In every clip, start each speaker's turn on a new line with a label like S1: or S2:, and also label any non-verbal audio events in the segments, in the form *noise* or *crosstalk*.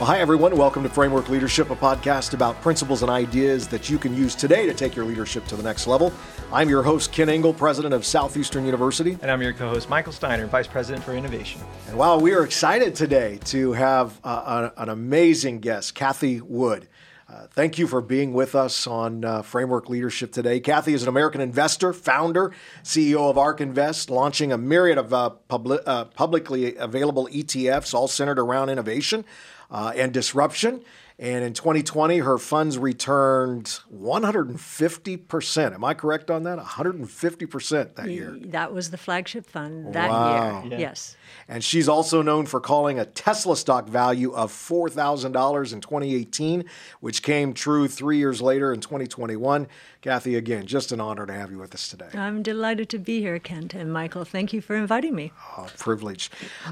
S1: Well, hi, everyone. Welcome to Framework Leadership, a podcast about principles and ideas that you can use today to take your leadership to the next level. I'm your host, Kent Ingle, president of Southeastern University.
S2: And I'm your co host, Michael Steiner, vice president for innovation.
S1: And wow, we are excited today to have uh, an amazing guest, Cathie Wood. Uh, thank you for being with us on uh, Framework Leadership today. Kathy is an American investor, founder, CEO of ARK Invest, launching a myriad of uh, public, uh, publicly available ETFs, all centered around innovation uh, and disruption. And in 2020, her funds returned 150%. Am I correct on that? 150% that year.
S3: That was the flagship fund that wow. year. Yeah. Yes.
S1: And she's also known for calling a Tesla stock value of $4,000 in 2018, which came true three years later in 2021. Cathie, again, just an honor to have you with us today.
S3: I'm delighted to be here, Kent and Michael. Thank you for inviting me.
S1: Oh, privilege.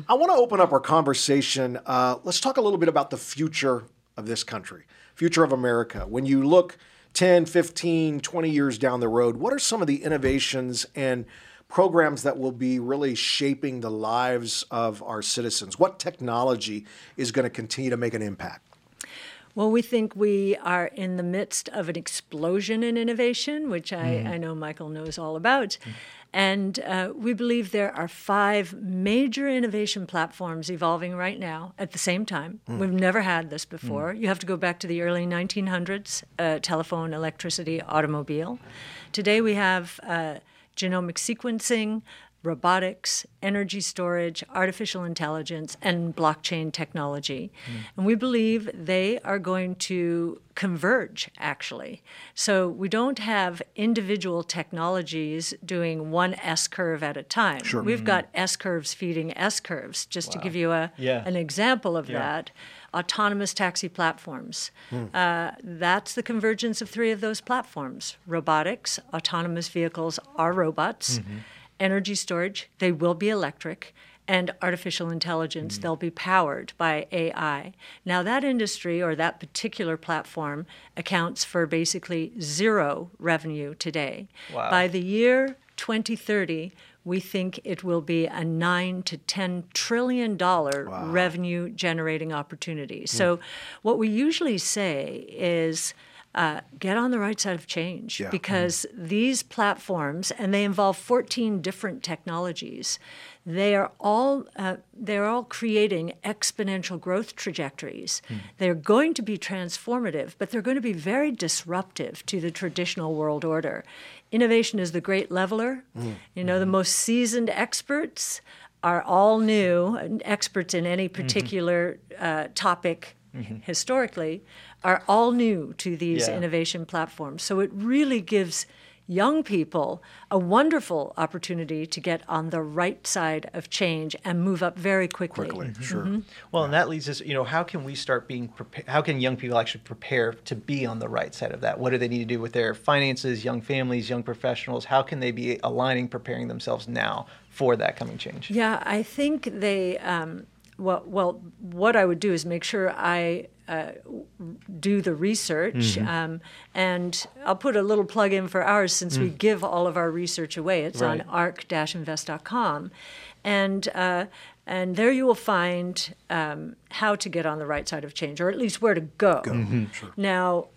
S1: I want to open up our conversation. Uh, let's talk a little bit about the future of this country, future of America. When you look 10, 15, 20 years down the road, what are some of the innovations and programs that will be really shaping the lives of our citizens? What technology is going to continue to make an impact?
S3: Well, we think we are in the midst of an explosion in innovation, which I, mm. I know Michael knows all about. Mm. And uh, we believe there are five major innovation platforms evolving right now at the same time. Mm. We've never had this before. Mm. You have to go back to the early 1900s uh, telephone, electricity, automobile. Today we have uh, genomic sequencing, robotics, energy storage, artificial intelligence, and blockchain technology. Mm. And we believe they are going to converge, actually. So we don't have individual technologies doing one S curve at a time. Sure. We've mm-hmm. got S curves feeding S curves. Just wow. to give you a, yeah. an example of yeah. that, autonomous taxi platforms. Mm. Uh, that's the convergence of three of those platforms robotics, autonomous vehicles are robots. Mm-hmm energy storage, they will be electric, and artificial intelligence, mm-hmm. they'll be powered by AI. Now, that industry or that particular platform accounts for basically zero revenue today. Wow. By the year 2030, we think it will be a nine to ten trillion dollar wow. revenue generating opportunity. Mm. So, what we usually say is uh, get on the right side of change yeah. because mm. these platforms, and they involve 14 different technologies, they are all uh, they're all creating exponential growth trajectories. Mm. They're going to be transformative, but they're going to be very disruptive to the traditional world order. Innovation is the great leveler. Mm. You know, mm-hmm. the most seasoned experts are all new, experts in any mm-hmm. particular mm-hmm. uh, topic mm-hmm. historically are all new to these yeah. innovation platforms. So it really gives young people a wonderful opportunity to get on the right side of change and move up very quickly.
S1: Quickly, mm-hmm. sure. Mm-hmm.
S2: Well, and that leads us, you know, how can we start being prepared? How can young people actually prepare to be on the right side of that? What do they need to do with their finances, young families, young professionals? How can they be aligning, preparing themselves now for that coming change?
S3: Yeah, I think they. Um, well, well, what I would do is make sure I uh, do the research. Mm-hmm. Um, and I'll put a little plug in for ours since mm. we give all of our research away. It's right. on ark-invest.com. And uh, and there you will find um, how to get on the right side of change, or at least where to go. go. Mm-hmm. Sure. Now,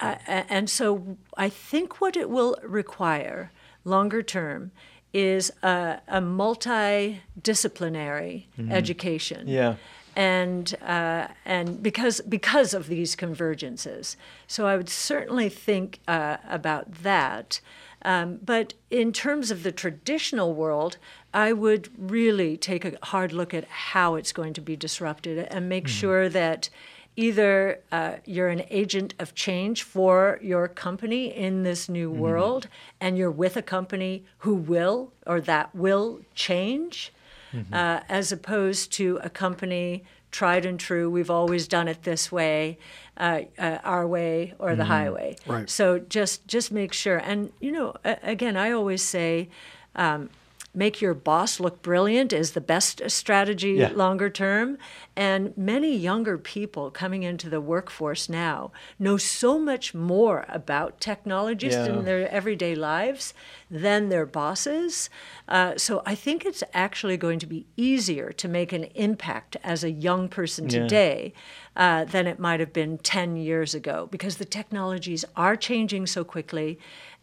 S3: uh, and so I think what it will require longer term is a, a multidisciplinary mm-hmm. education.
S2: Yeah.
S3: And uh, and because because of these convergences, so I would certainly think uh, about that. Um, but in terms of the traditional world, I would really take a hard look at how it's going to be disrupted and make mm-hmm. sure that either uh, you're an agent of change for your company in this new mm-hmm. world and you're with a company who will or that will change mm-hmm. uh, as opposed to a company tried and true we've always done it this way uh, uh our way or the mm-hmm. highway
S1: right.
S3: so just just make sure and you know again i always say um, make your boss look brilliant is the best strategy
S2: Yeah.
S3: longer term. And many younger people coming into the workforce now know so much more about technology just
S2: Yeah.
S3: in their everyday lives than their bosses. Uh, so I think it's actually going to be easier to make an impact as a young person
S2: Yeah.
S3: today uh, than it might have been 10 years ago because the technologies are changing so quickly.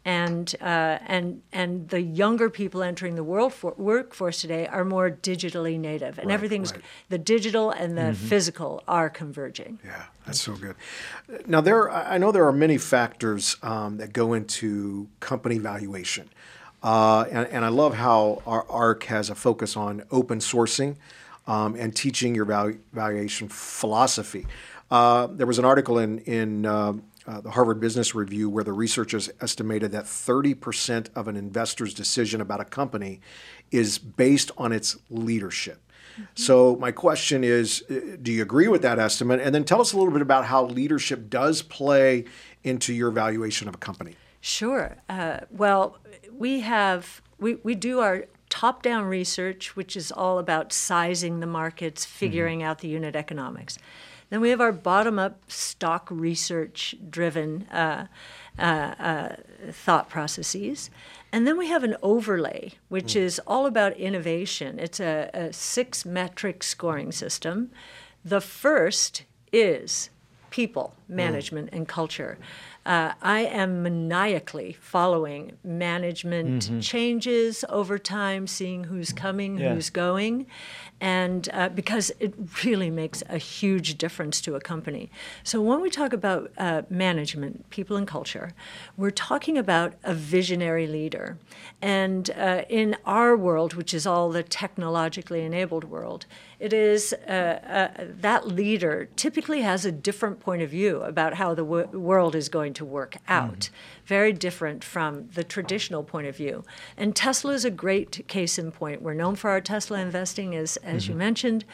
S3: And, uh, and, and the younger people entering the world for, workforce today are more digitally native, and
S1: Right,
S3: everything's
S1: right.
S3: the digital and the physical are converging.
S1: Yeah, that's so good. Now, there, I I know there are many factors um, that go into company valuation, uh, and, and I love how our ARK has a focus on open sourcing um, and teaching your valu- valuation philosophy. Uh, there was an article in in uh, the Harvard Business Review where the researchers estimated that 30% of an investor's decision about a company is based on its leadership. So my question is, uh, do you agree with that estimate? And then tell us a little bit about how leadership does play into your valuation of a company.
S3: Sure. Uh, well, we have we, we do our top-down research, which is all about sizing the markets, figuring out the unit economics. Then we have our bottom-up stock research-driven uh, uh, uh, thought processes. And then we have an overlay, which is all about innovation. It's a, a six metric scoring system. The first is people, management, and culture. Uh, I am maniacally following management changes over time, seeing who's coming,
S2: Yeah.
S3: who's going, and uh, because it really makes a huge difference to a company. So when we talk about uh, management, people, and culture, we're talking about a visionary leader. And uh, in our world, which is all the technologically enabled world, it is uh, uh, that leader typically has a different point of view about how the w- world is going to work out. Very different from the traditional point of view. And Tesla is a great case in point. We're known for our Tesla investing, as, as you mentioned.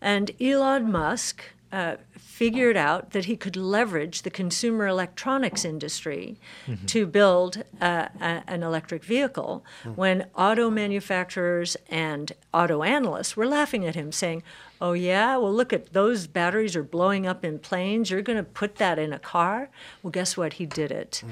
S3: And Elon Musk uh, figured out that he could leverage the consumer electronics industry to build uh, a, an electric vehicle when auto manufacturers and auto analysts were laughing at him, saying, Oh, yeah, well, look at those batteries are blowing up in planes. You're going to put that in a car? Well, guess what? He did it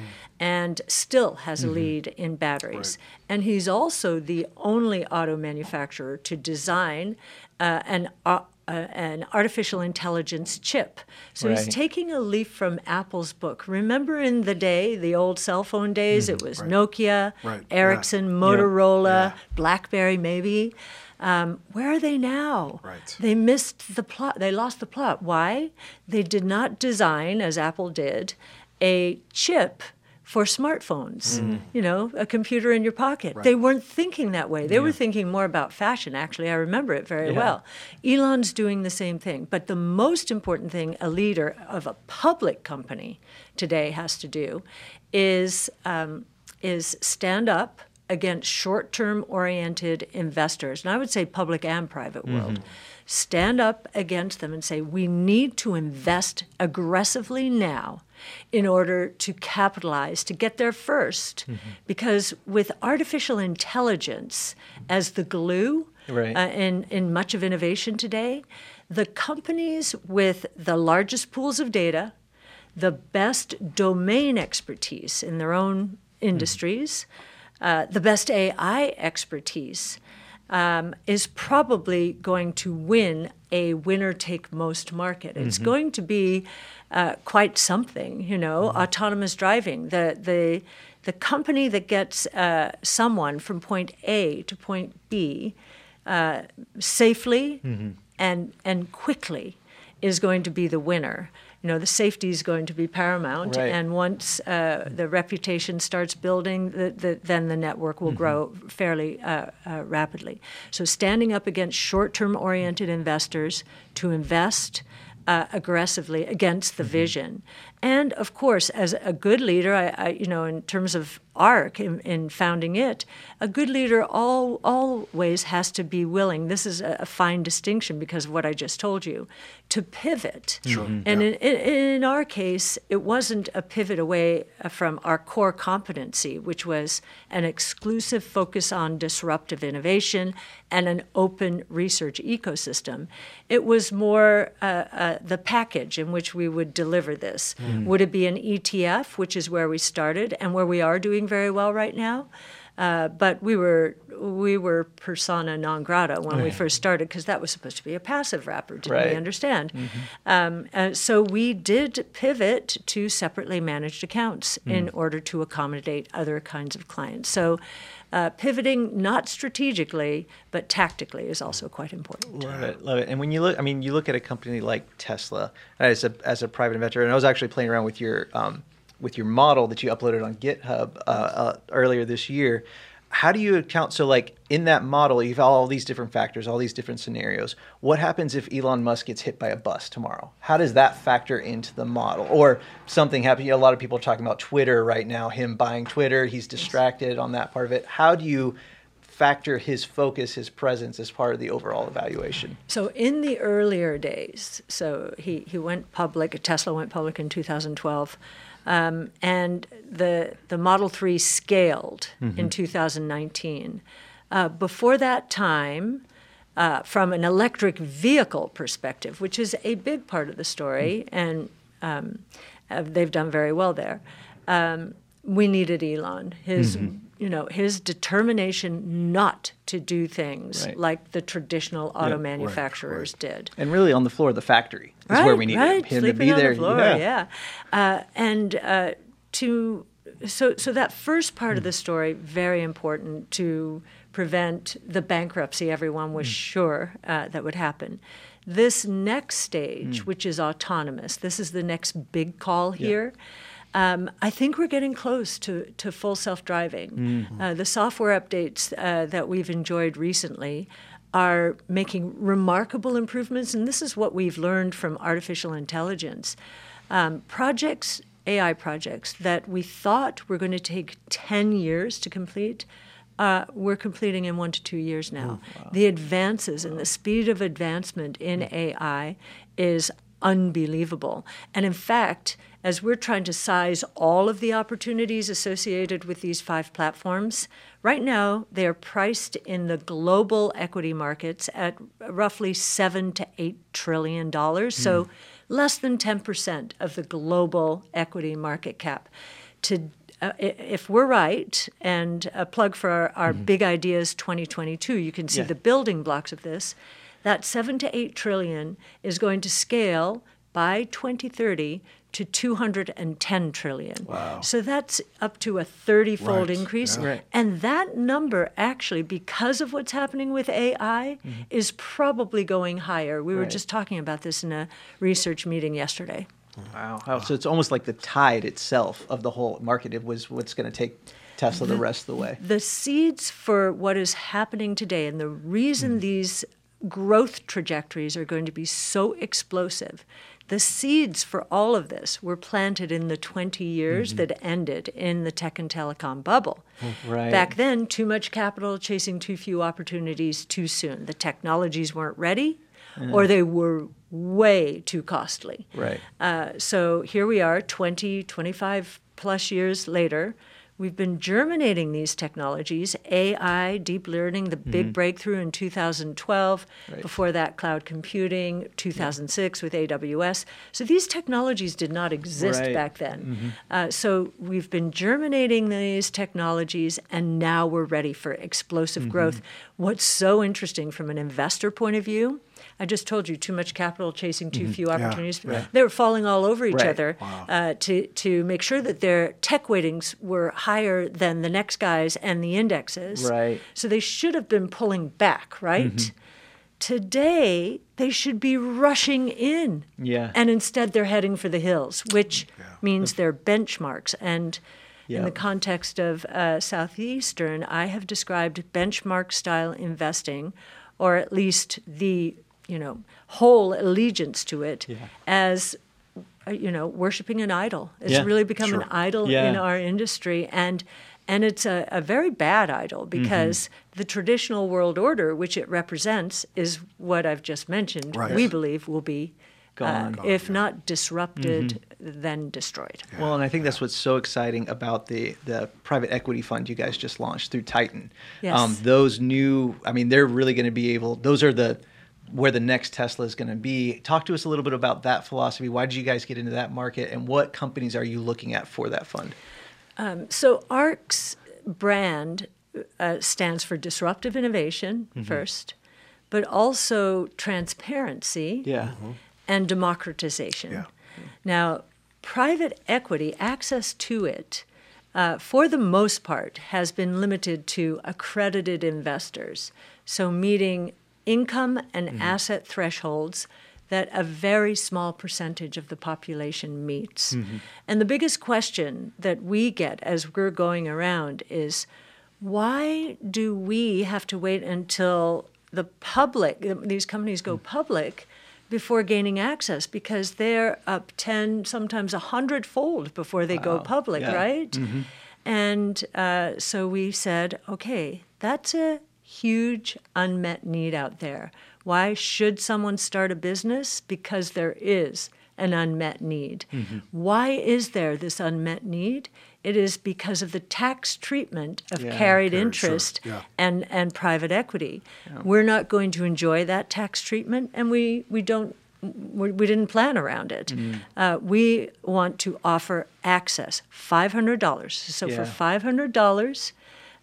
S3: and still has a lead in batteries. And he's also the only auto manufacturer to design uh, an uh, uh, an artificial intelligence chip. So he's taking a leaf from Apple's book. Remember in the day, the old cell phone days, it was Nokia,
S1: Right.
S3: Ericsson, Motorola,
S1: Yeah.
S3: BlackBerry, maybe. Um, where are they now?
S1: Right.
S3: They missed the plot. They lost the plot. Why? They did not design, as Apple did, a chip for smartphones. You know, a computer in your pocket. They weren't thinking that way. They were thinking more about fashion. Actually, I remember it very
S2: Yeah.
S3: well. Elon's doing the same thing. But the most important thing a leader of a public company today has to do is um, is stand up against short-term oriented investors, and I would say public and private world. Stand up against them and say we need to invest aggressively now in order to capitalize to get there 1st because with artificial intelligence as the glue
S2: Right.
S3: uh, in, in much of innovation today, the companies with the largest pools of data, the best domain expertise in their own industries, uh, the best AI expertise, um, is probably going to win a winner take most market. It's going to be uh, quite something, you know, autonomous driving. The, the, the company that gets uh, someone from point A to point B uh, safely and, and quickly is going to be the winner. You know, the safety is going to be paramount,
S2: Right.
S3: and once uh, the reputation starts building, the, the, then the network will grow fairly uh, uh, rapidly. So, standing up against short-term oriented investors to invest uh, aggressively against the vision, and of course, as a good leader, I, I, you know, in terms of ARK in, in, founding it, a good leader all, always has to be willing. This is a, a, fine distinction because of what I just told you to pivot.
S1: Sure.
S3: Mm-hmm. And yeah. in, in, in, our case, it wasn't a pivot away from our core competency, which was an exclusive focus on disruptive innovation and an open research ecosystem. It was more uh, uh, the package in which we would deliver this. Mm. Would it be an ETF, which is where we started and where we are doing very well right now? Uh, but we were we were persona non grata when right. we first started because that was supposed to be a passive wrapper. Didn't right. we understand? Mm-hmm. Um, uh, so we did pivot to separately managed accounts mm. in order to accommodate other kinds of clients. So. Uh, pivoting not strategically but tactically is also quite important.
S2: Love it, love it. And when you look, I mean, you look at a company like Tesla as a as a private investor, and I was actually playing around with your um, with your model that you uploaded on GitHub uh, uh, earlier this year. How do you account? So, like in that model, you've all these different factors, all these different scenarios. What happens if Elon Musk gets hit by a bus tomorrow? How does that factor into the model? Or something happening? A lot of people are talking about Twitter right now. Him buying Twitter, he's distracted on that part of it. How do you factor his focus, his presence as part of the overall evaluation?
S3: So in the earlier days, so he, he went public, Tesla went public in 2012. Um, and the the Model 3 scaled mm-hmm. in 2019. Uh, before that time, uh, from an electric vehicle perspective, which is a big part of the story, mm-hmm. and um, uh, they've done very well there. Um, we needed Elon. His mm-hmm you know, his determination not to do things right. like the traditional auto manufacturers right, right. did.
S2: And really on the floor of the factory is where we needed
S3: right.
S2: him to be
S3: on
S2: there.
S3: The floor, yeah. yeah. Uh, and uh, to so so that first part mm. of the story very important to prevent the bankruptcy everyone was mm. sure uh, that would happen. This next stage, mm. which is autonomous, this is the next big call here. Um, I think we're getting close to, to full self driving. Mm-hmm. Uh, the software updates uh, that we've enjoyed recently are making remarkable improvements, and this is what we've learned from artificial intelligence. Um, projects, AI projects, that we thought were going to take 10 years to complete. Uh, we're completing in one to two years now. Oh, wow. The advances wow. and the speed of advancement in AI is unbelievable. And in fact, as we're trying to size all of the opportunities associated with these five platforms, right now they are priced in the global equity markets at roughly seven to eight trillion dollars. Mm. So hmm. less than 10% of the global equity market cap. To uh, if we're right, and a plug for our, our mm-hmm. Big Ideas 2022, you can see yeah. the building blocks of this. That seven to eight trillion is going to scale by 2030 to 210 trillion.
S1: Wow.
S3: So that's up to a 30 fold right. increase.
S2: Yeah. Right.
S3: And that number, actually, because of what's happening with AI, mm-hmm. is probably going higher. We right. were just talking about this in a research meeting yesterday.
S2: Wow. wow. So it's almost like the tide itself of the whole market. It was what's going to take Tesla the, the, rest of the way.
S3: The seeds for what is happening today and the reason mm. these growth trajectories are going to be so explosive the seeds for all of this were planted in the 20 years mm-hmm. that ended in the tech and telecom bubble.
S2: Right.
S3: Back then, too much capital chasing too few opportunities too soon. The technologies weren't ready. Or they were way too costly.
S2: Right.
S3: Uh, so here we are, 20, 25 plus years later, We've been germinating these technologies AI, deep learning, the big mm-hmm. breakthrough in 2012. Right. Before that, cloud computing, 2006 yeah. with AWS. So these technologies did not exist
S2: right.
S3: back then.
S2: Mm-hmm.
S3: Uh, so we've been germinating these technologies, and now we're ready for explosive mm-hmm. growth. What's so interesting from an investor point of view? I just told you too much capital chasing too mm-hmm. few opportunities.
S1: Yeah.
S3: They were falling all over each
S2: right.
S3: other
S1: wow.
S3: uh, to to make sure that their tech weightings were higher than the next guys and the indexes.
S2: Right.
S3: So they should have been pulling back, right?
S2: Mm-hmm.
S3: Today they should be rushing in.
S2: Yeah.
S3: And instead they're heading for the hills, which yeah. means they're benchmarks and. In the context of uh, Southeastern, I have described benchmark style investing, or at least the you know, whole allegiance to it
S2: yeah.
S3: as uh, you know, worshiping an idol. It's
S2: yeah,
S3: really become
S2: sure.
S3: an idol
S2: yeah.
S3: in our industry, and And it's a, a very bad idol because
S1: Mm-hmm.
S3: the traditional world order, which it represents, is what I've just mentioned,
S1: Right.
S3: we believe will be, uh,
S2: Gone.
S3: if not disrupted, then destroyed.
S2: Well, and I think that's what's so exciting about the the private equity fund you guys just launched through Titan. Um, those new, I mean, they're really going to be able. Those are the where the next Tesla is going to be. Talk to us a little bit about that philosophy. Why did you guys get into that market, and what companies are you looking at for that fund?
S3: So ARK's brand uh, stands for disruptive innovation first, but also transparency
S2: Yeah.
S3: and democratization.
S1: Yeah.
S3: Now, private equity access to it, uh, for the most part, has been limited to accredited investors. So, meeting income and mm-hmm. asset thresholds that a very small percentage of the population meets. Mm-hmm. And the biggest question that we get as we're going around is why do we have to wait until the public, these companies go mm. public? before gaining access because they're up 10, sometimes a hundredfold before they go public,
S2: Yeah.
S3: right? Mm-hmm. And uh, so we said, okay, that's a huge unmet need out there. Why should someone start a business? Because there is an unmet need. Why is there this unmet need? It is because of the tax treatment of
S2: Yeah,
S3: carried
S1: sure,
S3: interest
S1: yeah.
S3: and, and private equity. We're not going to enjoy that tax treatment, and we, we don't we, we didn't plan around it. Uh, we want to offer access, five hundred dollars. So for five hundred dollars,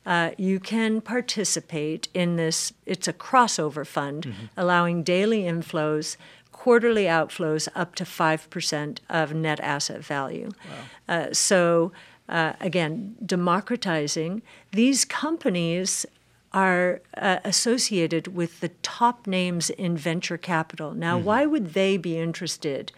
S3: uh, you can participate in this. It's a crossover fund, allowing daily inflows, quarterly outflows up to five percent of net asset value. Uh, so uh, again, democratizing these companies are uh, associated with the top names in venture capital. Now, why would they be interested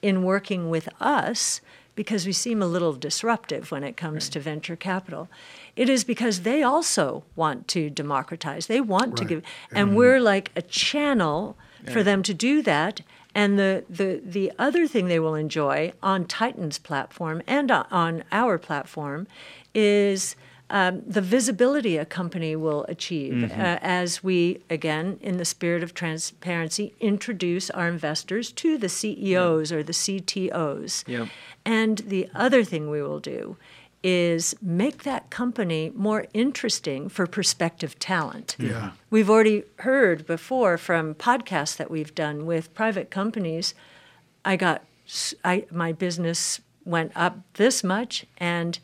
S3: in working with us? Because we seem a little disruptive when it comes to venture capital. It is because they also want to democratize. They want to give, and we're like a channel for them to do that. And the, the, the other thing they will enjoy on Titan's platform and on our platform is um, the visibility a company will achieve uh, as we, again, in the spirit of transparency, introduce our investors to the CEOs or the CTOs.
S2: Yep.
S3: And the other thing we will do is make that company more interesting for prospective talent.
S1: Yeah.
S3: We've already heard before from podcasts that we've done with private companies. I got I, my business went up this much, and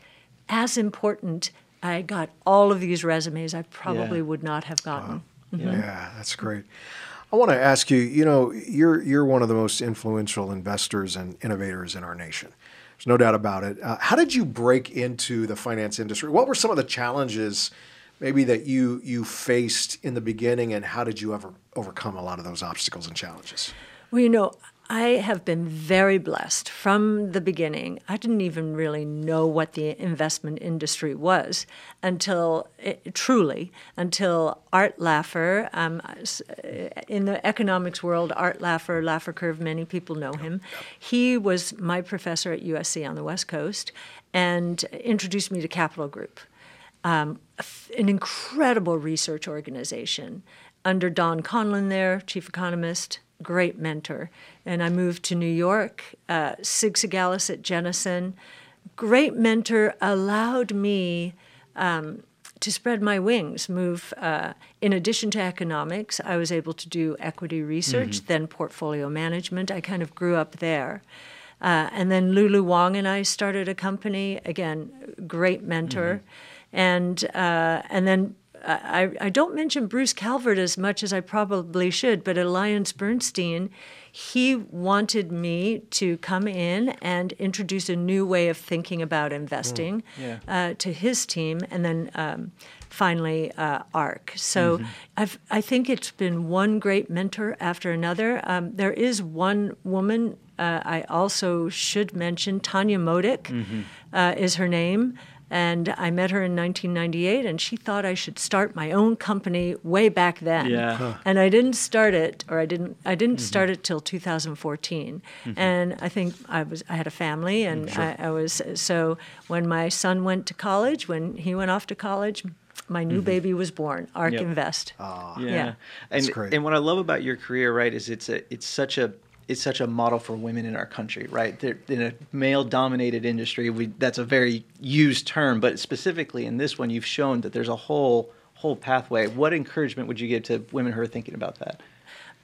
S3: as important, I got all of these resumes I probably
S2: Yeah.
S3: would not have gotten.
S1: Yeah, that's great. I want to ask you, you know, you're you're one of the most influential investors and innovators in our nation. There's no doubt about it. Uh, how did you break into the finance industry? What were some of the challenges maybe that you you faced in the beginning and how did you ever overcome a lot of those obstacles and challenges?
S3: Well, you know, I have been very blessed from the beginning. I didn't even really know what the investment industry was until, eh, truly, until Art Laffer, um, eh, in the economics world, Art Laffer, Laffer Curve, many people know him. He was my professor at USC on the West Coast and introduced me to Capital Group um, an incredible research organization under Don Conlon there, chief economist, great mentor. And I moved to New York, uh, Sig Segalas at Jennison, great mentor, allowed me um, to spread my wings, move. Uh, in addition to economics, I was able to do equity research, then portfolio management. I kind of grew up there. Uh, and then Lulu Wang and I started a company. Again, great mentor, and uh, and then I, I don't mention Bruce Calvert as much as I probably should, but Alliance Bernstein, he wanted me to come in and introduce a new way of thinking about investing
S2: Yeah.
S3: uh, to his team, and then um, finally uh, ARK. So I've, I think it's been one great mentor after another. Um, there is one woman uh, I also should mention, Tanya Modik uh, is her name. And I met her in 1998, and she thought I should start my own company way back then.
S4: Yeah. Huh.
S3: And I didn't start it, or I didn't. I didn't mm-hmm. start it till 2014. Mm-hmm. And I think I was. I had a family, and sure. I, I, was. So when my son went to college, when he went off to college, my new mm-hmm. baby was born. Ark yep. Invest.
S4: Oh, yeah. yeah. And, and what I love about your career, right, is it's a it's such a is such a model for women in our country, right? They're in a male-dominated industry. We, that's a very used term, but specifically in this one, you've shown that there's a whole whole pathway. What encouragement would you give to women who are thinking about that?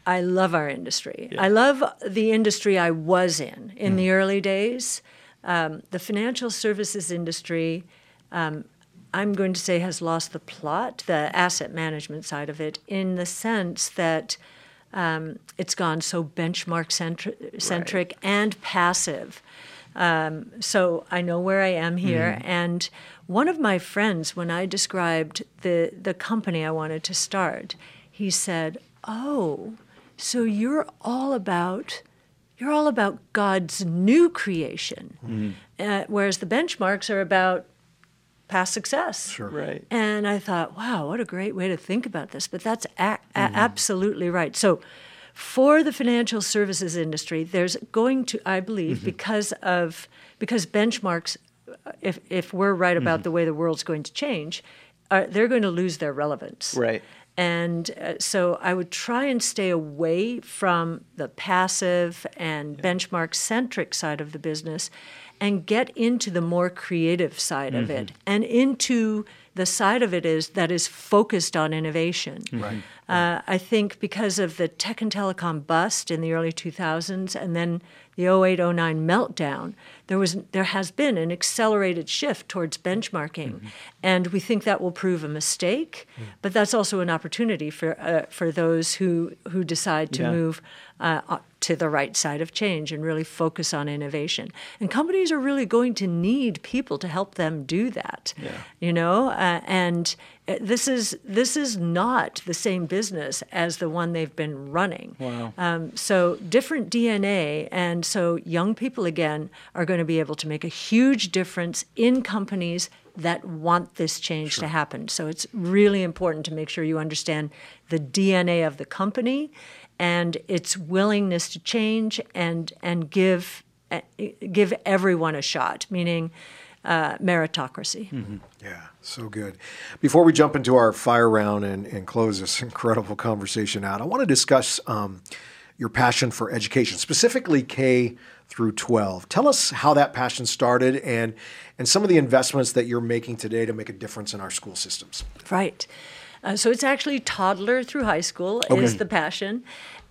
S3: I love our industry. Yeah. I love the industry I was in in mm. the early days. Um, the financial services industry, um, I'm going to say, has lost the plot, the asset management side of it, in the sense that um, it's gone so benchmark centri- centric right. and passive. Um, so I know where I am here. Mm-hmm. And one of my friends, when I described the, the company I wanted to start, he said, Oh, so you're all about you're all about God's new creation, mm-hmm. uh, whereas the benchmarks are about past success.
S1: Sure.
S4: Right.
S3: And I thought, wow, what a great way to think about this. But that's a- a- mm-hmm. absolutely right. So, for the financial services industry, there's going to, I believe, mm-hmm. because of because benchmarks, if if we're right about mm-hmm. the way the world's going to change, are, they're going to lose their relevance.
S4: Right.
S3: And uh, so I would try and stay away from the passive and yeah. benchmark centric side of the business and get into the more creative side mm-hmm. of it and into the side of it is that is focused on innovation.
S1: Right.
S3: Uh, I think because of the tech and telecom bust in the early 2000s and then the 0809 meltdown, there was there has been an accelerated shift towards benchmarking, mm-hmm. and we think that will prove a mistake. Mm-hmm. But that's also an opportunity for uh, for those who who decide to yeah. move uh, to the right side of change and really focus on innovation. And companies are really going to need people to help them do that.
S4: Yeah.
S3: You know, uh, and this is this is not the same business as the one they've been running.
S4: Wow.
S3: Um, so different DNA, and so young people again are going to be able to make a huge difference in companies that want this change sure. to happen. So it's really important to make sure you understand the DNA of the company and its willingness to change and and give uh, give everyone a shot, meaning uh, meritocracy.
S1: Mm-hmm. Yeah, so good. Before we jump into our fire round and, and close this *laughs* incredible conversation out, I want to discuss um, your passion for education, specifically K through 12. Tell us how that passion started and and some of the investments that you're making today to make a difference in our school systems.
S3: Right. Uh, so it's actually toddler through high school okay. is the passion.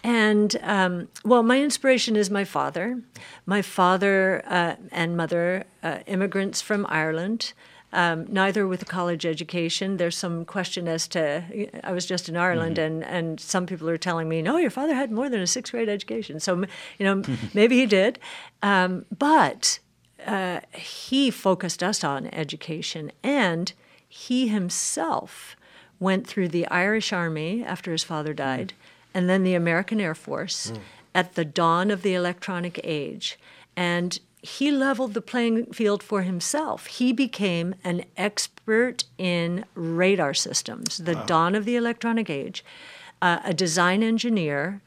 S3: And um, well, my inspiration is my father. My father uh, and mother, uh, immigrants from Ireland. Um, neither with a college education. There's some question as to. I was just in Ireland, mm-hmm. and, and some people are telling me, no, your father had more than a sixth grade education. So, you know, *laughs* maybe he did. Um, but uh, he focused us on education, and he himself went through the Irish Army after his father died. Mm and then the American Air Force mm. at the dawn of the electronic age. And he leveled the playing field for himself. He became an expert in radar systems, the wow. dawn of the electronic age, uh, a design engineer.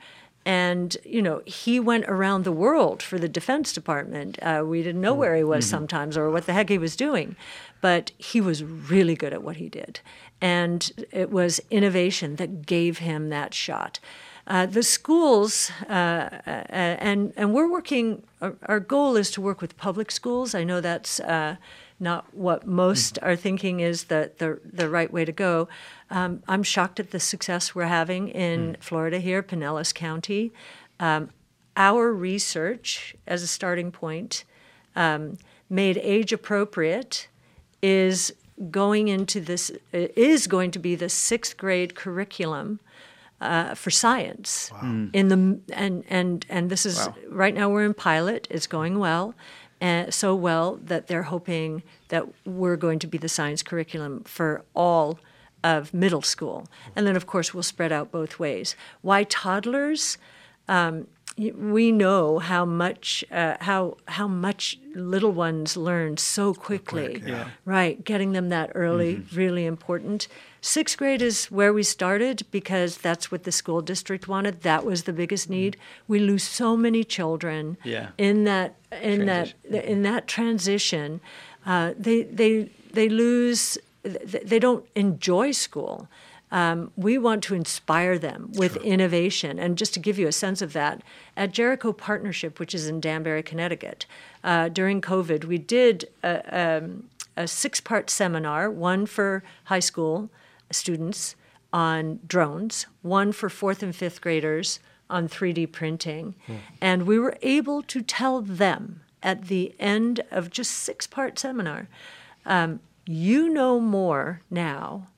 S3: And, you know, he went around the world for the Defense Department. Uh, we didn't know where he was mm-hmm. sometimes or what the heck he was doing. But he was really good at what he did. And it was innovation that gave him that shot. Uh, the schools, uh, uh, and, and we're working, our, our, goal is to work with public schools. I know that's uh, not what most mm-hmm. are thinking is the, the, the right way to go. Um, I'm shocked at the success we're having in mm. Florida here, Pinellas County. Um, our research, as a starting point, um, made age appropriate, is going into this is going to be the sixth grade curriculum uh, for science wow. In the and and and this is wow. right now we're in pilot. It's going well, and so well that they're hoping that we're going to be the science curriculum for all of middle school, and then of course we'll spread out both ways. Why toddlers? Um, we know how much uh, how how much little ones learn so quickly.
S1: quick, yeah.
S3: Right, getting them that early
S1: Mm-hmm.
S3: really important. Sixth grade is where we started because that's what the school district wanted. That was the biggest need. We lose so many children
S4: Yeah.
S3: in that in that in that transition. Uh, they they they lose. They don't enjoy school. Um, we want to inspire them with innovation. And just to give you a sense of that, at Jericho Partnership, which is in Danbury, Connecticut, uh, during COVID, we did a, um, a six part seminar one for high school students on drones, one for fourth and fifth graders on 3D printing. And we were able to tell them at the end of just six part seminar, um, you know more now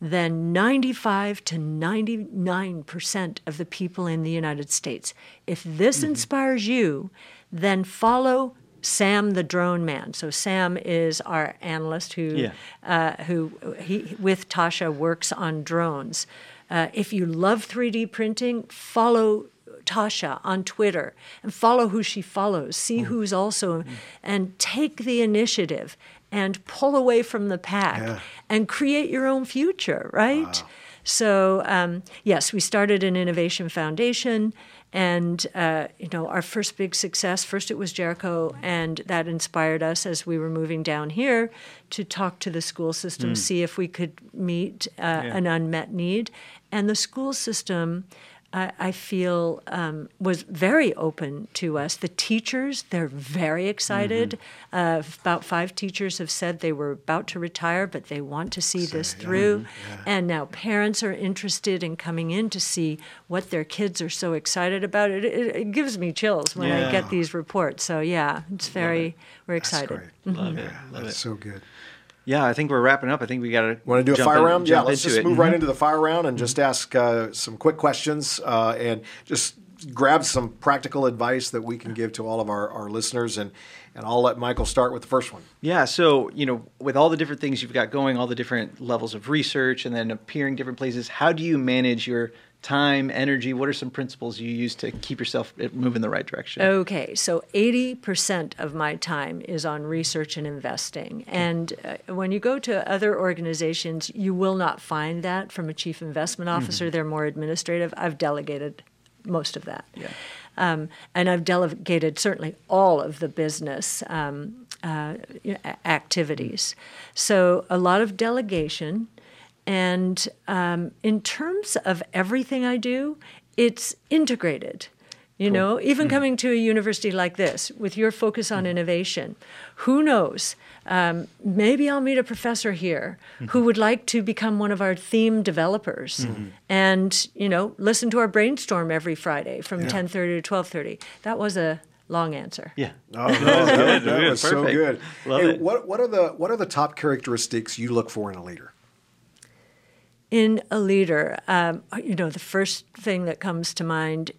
S3: than 95 to 99% of the people in the United States. If this inspires you, then follow Sam the drone man. So Sam is our analyst who
S4: Yeah.
S3: uh, who he with Tasha works on drones. Uh, if you love 3D printing, follow Tasha on Twitter and follow who she follows. See who's also, and take the initiative and pull away from the pack
S1: Yeah.
S3: and create your own future, right? So um, yes, we started an innovation foundation, and uh, you know our first big success. First, it was Jericho, and that inspired us as we were moving down here to talk to the school system, see if we could meet uh, an unmet need, and the school system. I I feel um, was very open to us. The teachers, they're very excited. Uh, about five teachers have said they were about to retire, but they want to see this through. And now parents are interested in coming in to see what their kids are so excited about. It, it, it gives me chills when I get these reports. So yeah, it's very we're
S1: That's
S3: excited.
S1: great.
S4: Love it. Love
S1: That's
S4: it.
S1: so good.
S4: Yeah, I think we're wrapping up. I think we got to
S1: Want to do a fire round? Yeah, let's just
S4: it. Mm-hmm.
S1: move right into the fire round and just ask uh, some quick questions uh, and just grab some practical advice that we can give to all of our, our listeners. And, and I'll let Michael start with the first one.
S4: Yeah, so you know, with all the different things you've got going, all the different levels of research, and then appearing different places, how do you manage your time, energy? What are some principles you use to keep yourself moving in the right direction?
S3: Okay, so 80% of my time is on research and investing. And uh, when you go to other organizations, you will not find that from a chief investment officer. They're more administrative. I've delegated most of that.
S4: Yeah.
S3: Um, and I've delegated certainly all of the business um, uh, you know, a- activities. So a lot of delegation. And um, in terms of everything I do, it's integrated. You know, even coming to a university like this with your focus on innovation, who knows? Um, maybe I'll meet a professor here who would like to become one of our theme developers, and you know, listen to our brainstorm every Friday from ten thirty to twelve thirty. That was a long answer.
S4: Yeah.
S1: Oh, no, that, that was so good.
S4: Love
S1: Hey,
S4: it.
S1: What, what, are the, what are the top characteristics you look for in a leader?
S3: In a leader, um, you know, the first thing that comes to mind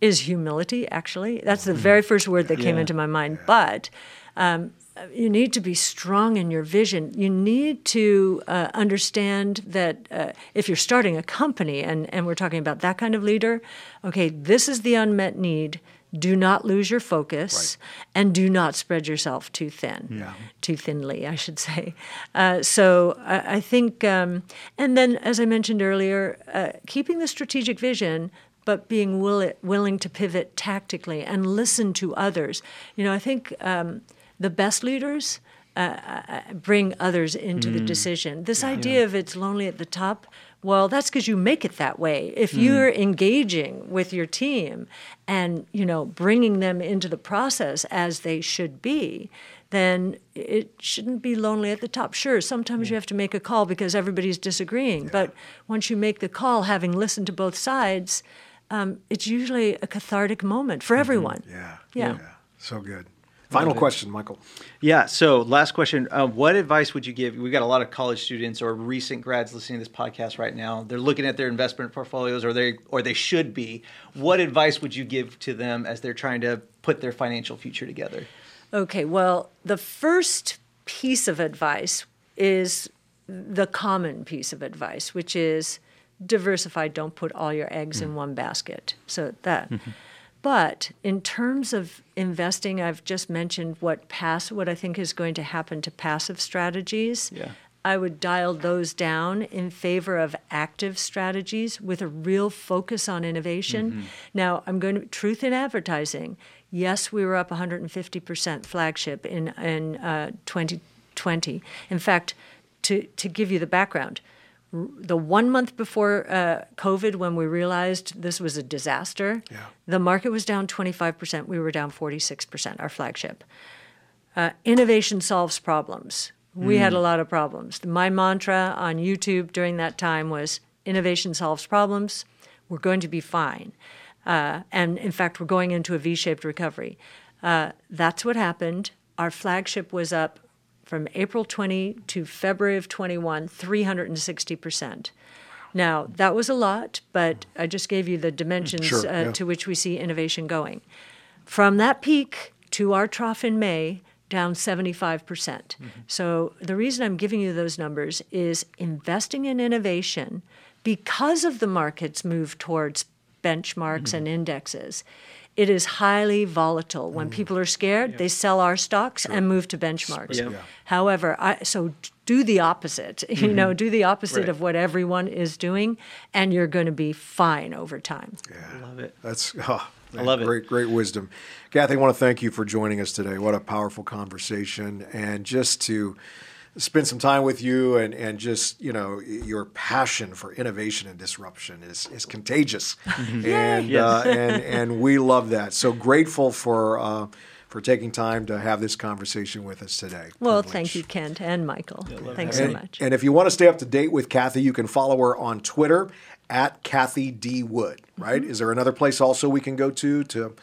S3: is humility, actually. That's the very first word that came
S4: Yeah.
S3: into my mind. But um, you need to be strong in your vision. You need to uh, understand that uh, if you're starting a company, and, and we're talking about that kind of leader, okay, this is the unmet need. Do not lose your focus and do not spread yourself too thin
S1: Yeah.
S3: too thinly, I should say. Uh, so I, I think, um, and then as I mentioned earlier, uh, keeping the strategic vision, but being will, willing to pivot tactically and listen to others. You know, I think um, the best leaders. Uh, uh, bring others into the decision. This idea of it's lonely at the top, well, that's because you make it that way. If you're engaging with your team and you know bringing them into the process as they should be, then it shouldn't be lonely at the top. Sure, sometimes you have to make a call because everybody's disagreeing, but once you make the call, having listened to both sides, um, it's usually a cathartic moment for everyone.
S1: Yeah.
S3: Yeah.
S1: So good. Final question, Michael.
S4: Yeah. So, last question: uh, What advice would you give? We've got a lot of college students or recent grads listening to this podcast right now. They're looking at their investment portfolios, or they or they should be. What advice would you give to them as they're trying to put their financial future together?
S3: Okay, well, the first piece of advice is the common piece of advice, which is diversify, don't put all your eggs in one basket. So that. *laughs* but in terms of investing, I've just mentioned what pass what I think is going to happen to passive strategies.
S4: Yeah.
S3: I would dial those down in favor of active strategies with a real focus on innovation. Mm-hmm. Now, I'm going to truth in advertising. Yes, we were up 150% flagship in in uh, 2020. In fact, to to give you the background, the one month before uh, COVID, when we realized this was a disaster, yeah. the market was down 25%. We were down 46%, our flagship. Uh, innovation solves problems. We mm. had a lot of problems. My mantra on YouTube during that time was innovation solves problems. We're going to be fine. Uh, and in fact, we're going into a V shaped recovery. Uh, that's what happened. Our flagship was up from April 20 to February of 21, 360%. Now, that was a lot, but I just gave you the dimensions sure, uh, yeah. to which we see innovation going. From that peak to our trough in May, down 75%. percent mm hmm So, the reason I'm giving you those numbers is investing in innovation because of the market's move towards benchmarks mm-hmm. and indexes it is highly volatile. When mm. people are scared, yep. they sell our stocks sure. and move to benchmarks. Yep. Yeah. However, I, so do the opposite. *laughs* Mm-hmm. You know, do the opposite right. of what everyone is doing, and you're going to be fine over time.
S4: Yeah, I love it.
S1: That's *laughs* oh, I love great, it. Great wisdom, Cathie. I want to thank you for joining us today. What a powerful conversation, and just to spend some time with you and, and just you know your passion for innovation and disruption is, is contagious mm-hmm. and, yes. uh, and and we love that so grateful for uh, for taking time to have this conversation with us today.
S3: Well, Privilege. thanks you, Kent and Michael. Yeah, thanks so much.
S1: And if you want to stay up to date with Cathie, you can follow her on Twitter at Cathie D. Wood, right? Mm-hmm. Is there another place also we can go to to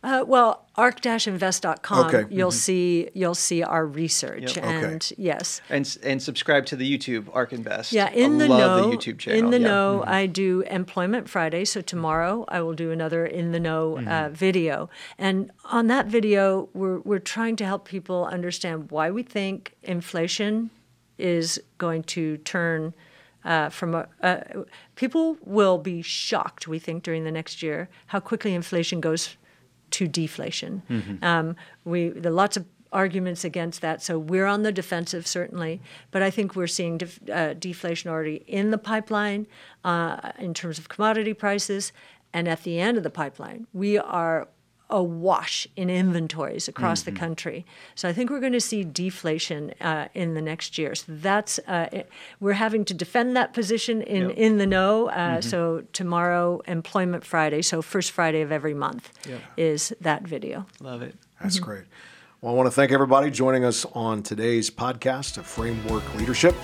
S3: uh, well, ark-invest.com. Okay. You'll mm-hmm. see you'll see our research yep. and okay. yes.
S4: And and subscribe to the YouTube ARK Invest.
S3: Yeah, in I the know. The YouTube channel. In the yeah. know, mm-hmm. I do Employment Friday. So tomorrow I will do another in the know uh, mm-hmm. uh, video. And on that video, we're we're trying to help people understand why we think inflation is going to turn. Uh, from a, uh, people will be shocked, we think, during the next year, how quickly inflation goes to deflation. Mm-hmm. Um, we there are lots of arguments against that, so we're on the defensive certainly. But I think we're seeing def, uh, deflation already in the pipeline uh, in terms of commodity prices, and at the end of the pipeline, we are awash in inventories across mm-hmm. the country. So I think we're going to see deflation uh, in the next year. So that's uh, we're having to defend that position in yep. in the know. Uh, mm-hmm. So tomorrow, Employment Friday, so first Friday of every month, yep. is that video.
S4: Love it.
S1: That's mm-hmm. great. Well, I want to thank everybody joining us on today's podcast of Framework Leadership.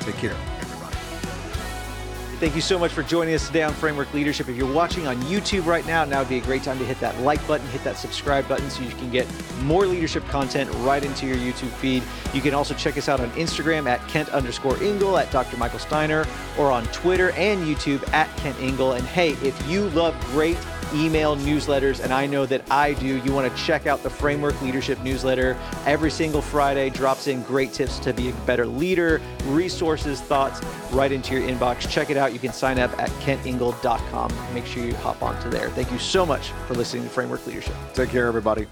S1: Take care.
S4: Thank you so much for joining us today on Framework Leadership. If you're watching on YouTube right now, now would be a great time to hit that like button, hit that subscribe button so you can get more leadership content right into your YouTube feed. You can also check us out on Instagram at Kent underscore Ingle, at Dr. Michael Steiner, or on Twitter and YouTube at Kent Ingle. And hey, if you love great email newsletters, and I know that I do. You want to check out the Framework Leadership newsletter. Every single Friday drops in great tips to be a better leader, resources, thoughts right into your inbox. Check it out. You can sign up at kentingle.com. Make sure you hop onto there. Thank you so much for listening to Framework Leadership.
S1: Take care, everybody.